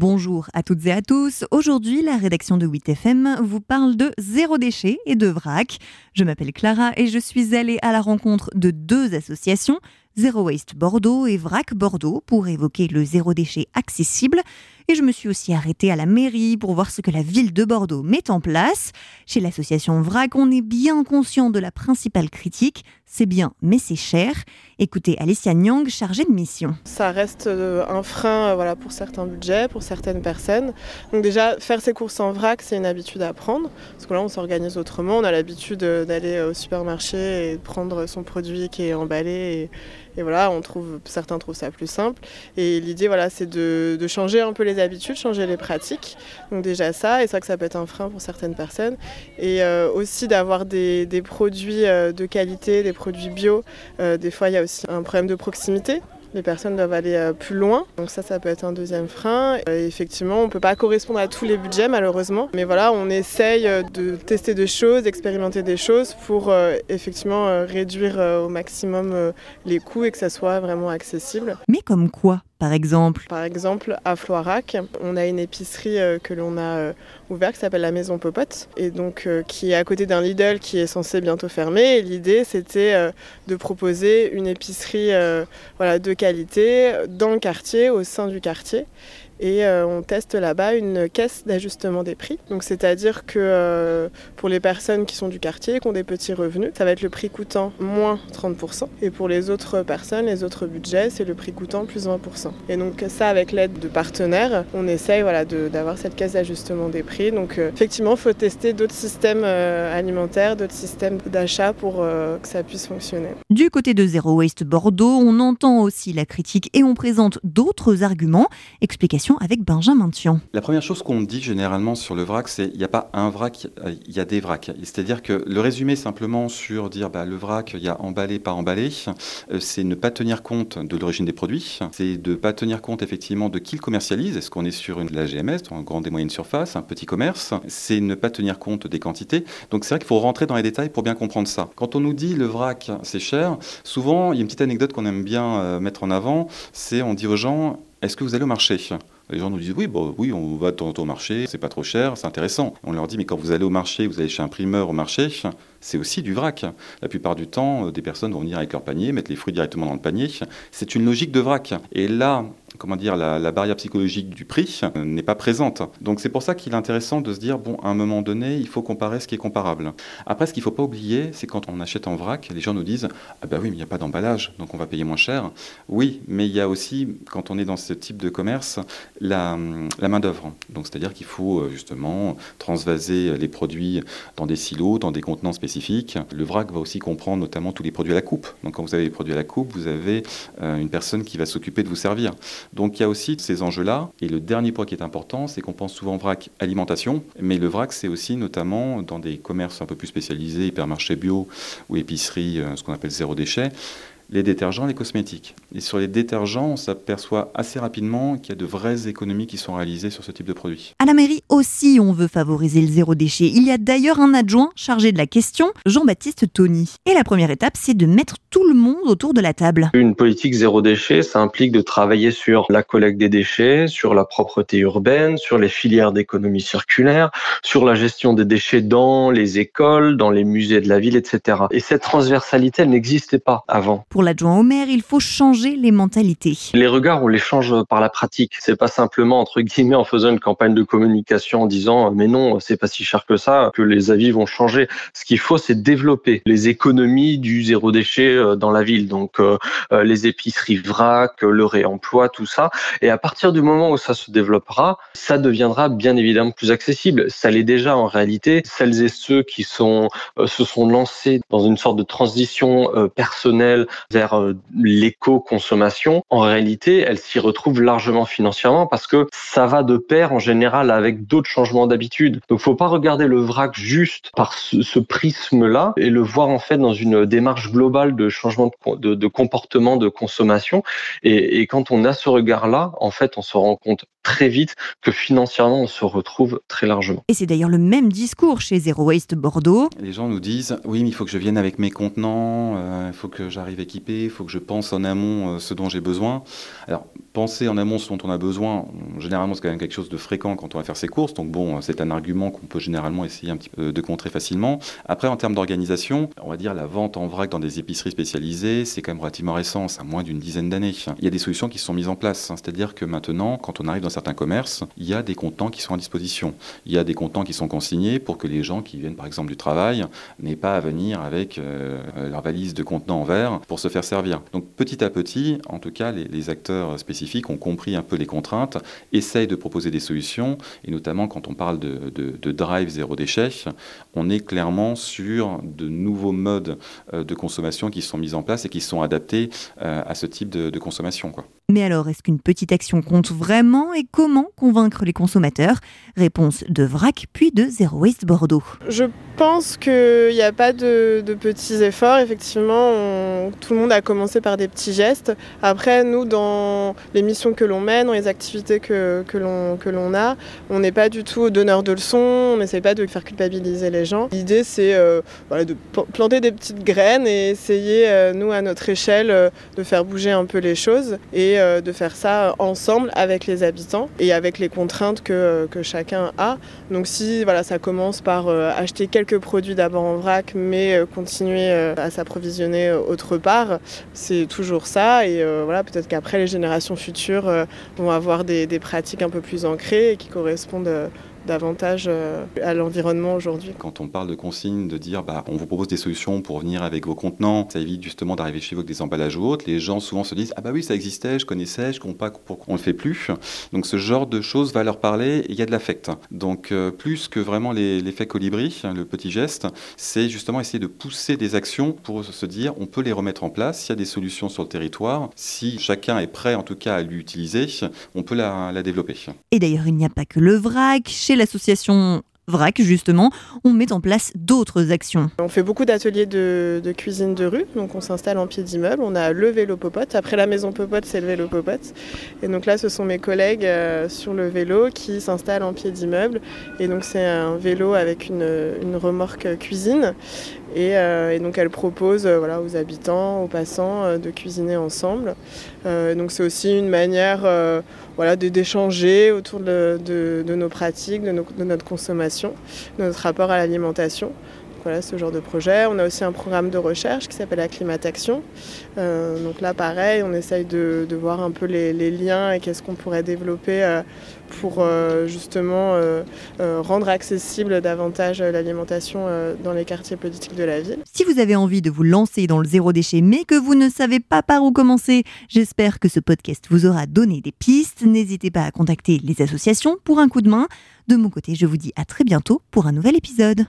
Bonjour à toutes et à tous. Aujourd'hui, la rédaction de 8FM vous parle de zéro déchet et de vrac. Je m'appelle Clara et je suis allée à la rencontre de deux associations, Zero Waste Bordeaux et Vrac Bordeaux, pour évoquer le zéro déchet accessible. Et je me suis aussi arrêtée à la mairie pour voir ce que la ville de Bordeaux met en place. Chez l'association VRAC, on est bien conscient de la principale critique. C'est bien, mais c'est cher. Écoutez Alicia Nyang, chargée de mission. Ça reste euh, un frein euh, voilà, pour certains budgets, pour certaines personnes. Donc déjà, faire ses courses en vrac, c'est une habitude à prendre. Parce que là, on s'organise autrement. On a l'habitude euh, d'aller au supermarché et de prendre son produit qui est emballé. Voilà, on trouve, certains trouvent ça plus simple. Et l'idée, voilà, c'est de, changer un peu les habitudes, changer les pratiques. Donc déjà ça, et vrai que ça peut être un frein pour certaines personnes. Et euh, aussi d'avoir des, produits euh, de qualité, des produits bio. Euh, des fois, il y a aussi un problème de proximité. Les personnes doivent aller plus loin, donc ça, ça peut être un deuxième frein. effectivement, on ne peut pas correspondre à tous les budgets, malheureusement. Mais voilà, on essaye de tester des choses, d'expérimenter des choses pour effectivement réduire au maximum les coûts et que ça soit vraiment accessible. Mais comme quoi? Par exemple Par exemple, à Floirac, on a une épicerie euh, que l'on a euh, ouverte qui s'appelle la Maison Popote, et donc euh, qui est à côté d'un Lidl qui est censé bientôt fermer. L'idée, c'était de proposer une épicerie voilà, de qualité dans le quartier, au sein du quartier et euh, on teste là-bas une caisse d'ajustement des prix. Donc c'est-à-dire que euh, pour les personnes qui sont du quartier, qui ont des petits revenus, ça va être le prix coûtant moins 30%. Et pour les autres personnes, les autres budgets, c'est le prix coûtant plus 20%. Et donc ça, avec l'aide de partenaires, on essaye voilà, d'avoir cette caisse d'ajustement des prix. Donc euh, effectivement, il faut tester d'autres systèmes alimentaires, d'autres systèmes d'achat pour que ça puisse fonctionner. Du côté de Zero Waste Bordeaux, on entend aussi la critique et on présente d'autres arguments. Explication avec Benjamin Thion. La première chose qu'on dit généralement sur le vrac, c'est il n'y a pas un vrac, il y a des vracs. C'est-à-dire que le résumé simplement sur dire bah, le vrac, il y a emballé, pas emballé, euh, c'est ne pas tenir compte de l'origine des produits, c'est de ne pas tenir compte effectivement de qui le commercialise. Est-ce qu'on est sur une, la GMS, en grande et moyenne surface, un petit commerce? C'est ne pas tenir compte des quantités. Donc c'est vrai qu'il faut rentrer dans les détails pour bien comprendre ça. Quand on nous dit le vrac, c'est cher, souvent il y a une petite anecdote qu'on aime bien euh, mettre en avant, c'est on dit aux gens est-ce que vous allez au marché? Les gens nous disent oui, bon, oui, on va temps au marché, c'est pas trop cher, c'est intéressant. On leur dit mais quand vous allez au marché, vous allez chez un primeur au marché, c'est aussi du vrac. La plupart du temps, euh, des personnes vont venir avec leur panier, mettre les fruits directement dans le panier. C'est une logique de vrac. Et là, comment dire, la, barrière psychologique du prix euh, n'est pas présente. Donc c'est pour ça qu'il est intéressant de se dire, bon, à un moment donné, il faut comparer ce qui est comparable. Après, ce qu'il ne faut pas oublier, c'est quand on achète en vrac, les gens nous disent, ah ben oui, mais il n'y a pas d'emballage, donc on va payer moins cher. Oui, mais il y a aussi, quand on est dans ce type de commerce, la, la main-d'œuvre. Donc c'est-à-dire qu'il faut euh, justement transvaser les produits dans des silos, dans des contenants spécifiques. Le vrac va aussi comprendre notamment tous les produits à la coupe. Donc quand vous avez les produits à la coupe, vous avez euh, une personne qui va s'occuper de vous servir. Donc il y a aussi ces enjeux-là. Et le dernier point qui est important, c'est qu'on pense souvent vrac alimentation, mais le vrac, c'est aussi notamment dans des commerces un peu plus spécialisés, hypermarchés bio ou épiceries, euh, ce qu'on appelle zéro déchet, les détergents, les cosmétiques. Et sur les détergents, on s'aperçoit assez rapidement qu'il y a de vraies économies qui sont réalisées sur ce type de produits. À la mairie aussi, on veut favoriser le zéro déchet. Il y a d'ailleurs un adjoint chargé de la question, Jean-Baptiste Tony. Et la première étape, c'est de mettre tout le monde autour de la table. Une politique zéro déchet, ça implique de travailler sur la collecte des déchets, sur la propreté urbaine, sur les filières d'économie circulaire, sur la gestion des déchets dans les écoles, dans les musées de la ville, etc. Et cette transversalité, elle n'existait pas avant. Pour l'adjoint au maire, il faut changer les mentalités. Les regards, on les change par la pratique. C'est pas simplement, entre guillemets, en faisant une campagne de communication en disant, mais non, c'est pas si cher que ça, que les avis vont changer. Ce qu'il faut, c'est développer les économies du zéro déchet euh, dans la ville. Donc, euh, euh, les épiceries vrac, le réemploi, tout ça. Et à partir du moment où ça se développera, ça deviendra bien évidemment plus accessible. Ça l'est déjà en réalité. Celles et ceux qui sont, se sont lancés dans une sorte de transition personnelle vers euh, l'éco-consommation, en réalité, elle s'y retrouve largement financièrement parce que ça va de pair en général avec d'autres changements d'habitude. Donc, faut pas regarder le vrac juste par ce, prisme-là et le voir en fait dans une démarche globale de changement de, comportement de consommation. Et, et quand on a ce regard-là, en fait, on se rend compte très vite que financièrement on se retrouve très largement. Et c'est d'ailleurs le même discours chez Zero Waste Bordeaux. Les gens nous disent oui mais il faut que je vienne avec mes contenants, euh, il faut que j'arrive équipé, il faut que je pense en amont euh, ce dont j'ai besoin. Alors penser en amont ce dont on a besoin, généralement c'est quand même quelque chose de fréquent quand on va faire ses courses, donc bon c'est un argument qu'on peut généralement essayer un petit peu de contrer facilement. Après en termes d'organisation, on va dire la vente en vrac dans des épiceries spécialisées, c'est quand même relativement récent, ça a moins d'une dizaine d'années. Il y a des solutions qui sont mises en place, hein. c'est-à-dire que maintenant quand on arrive dans certains commerces, il y a des contenants qui sont à disposition. Il y a des contenants qui sont consignés pour que les gens qui viennent par exemple du travail n'aient pas à venir avec euh, leur valise de contenants en verre pour se faire servir. Donc petit à petit, en tout cas, les, acteurs spécifiques ont compris un peu les contraintes, essayent de proposer des solutions, et notamment quand on parle de, drive zéro déchet, on est clairement sur de nouveaux modes euh, de consommation qui sont mis en place et qui sont adaptés euh, à ce type de, consommation. Mais alors, est-ce qu'une petite action compte vraiment et comment convaincre les consommateurs? Réponse de VRAC puis de Zero Waste Bordeaux. Je pense qu'il n'y a pas de, petits efforts. Effectivement, tout le monde a commencé par des petits gestes. Après, nous, dans les missions que l'on mène, dans les activités que, que l'on a, on n'est pas du tout donneur de leçons, on n'essaie pas de faire culpabiliser les gens. L'idée, c'est euh, de planter des petites graines et essayer, euh, nous, à notre échelle, euh, de faire bouger un peu les choses. Euh, de faire ça ensemble avec les habitants et avec les contraintes que, euh, que chacun a. Donc si voilà, ça commence par euh, acheter quelques produits d'abord en vrac mais continuer à s'approvisionner autre part, c'est toujours ça. Et voilà, peut-être qu'après les générations futures vont avoir des, des, pratiques un peu plus ancrées et qui correspondent davantage euh, à l'environnement aujourd'hui. Quand on parle de consignes, de dire bah, on vous propose des solutions pour venir avec vos contenants, ça évite justement d'arriver chez vous avec des emballages ou autres. Les gens souvent se disent ah bah oui ça existait, je connaissais, je comprends pas pourquoi on le fait plus. Donc ce genre de choses va leur parler et il y a de l'affect. Donc euh, plus que vraiment l'effet colibri, le petit geste, c'est justement essayer de pousser des actions pour se dire on peut les remettre en place. S'il y a des solutions sur le territoire, si chacun est prêt en tout cas à l'utiliser, on peut la, la développer. Et d'ailleurs il n'y a pas que le vrac chez l'association VRAC, justement, on met en place d'autres actions. On fait beaucoup d'ateliers de, cuisine de rue, donc on s'installe en pied d'immeuble, on a le vélo popote, après la maison popote c'est le vélo popote, et donc là ce sont mes collègues euh, sur le vélo qui s'installent en pied d'immeuble, et donc c'est un vélo avec une, remorque cuisine, euh, et, donc elle propose euh, voilà, aux habitants, aux passants de cuisiner ensemble. donc c'est aussi une manière voilà, d'échanger autour de, nos pratiques, de, notre consommation, de notre rapport à l'alimentation. Voilà ce genre de projet. On a aussi un programme de recherche qui s'appelle Acclimatation. Euh, donc là, pareil, on essaye de, voir un peu les, liens et qu'est-ce qu'on pourrait développer euh, pour euh, justement euh, rendre accessible davantage l'alimentation dans les quartiers politiques de la ville. Si vous avez envie de vous lancer dans le zéro déchet mais que vous ne savez pas par où commencer, j'espère que ce podcast vous aura donné des pistes. N'hésitez pas à contacter les associations pour un coup de main. De mon côté, je vous dis à très bientôt pour un nouvel épisode.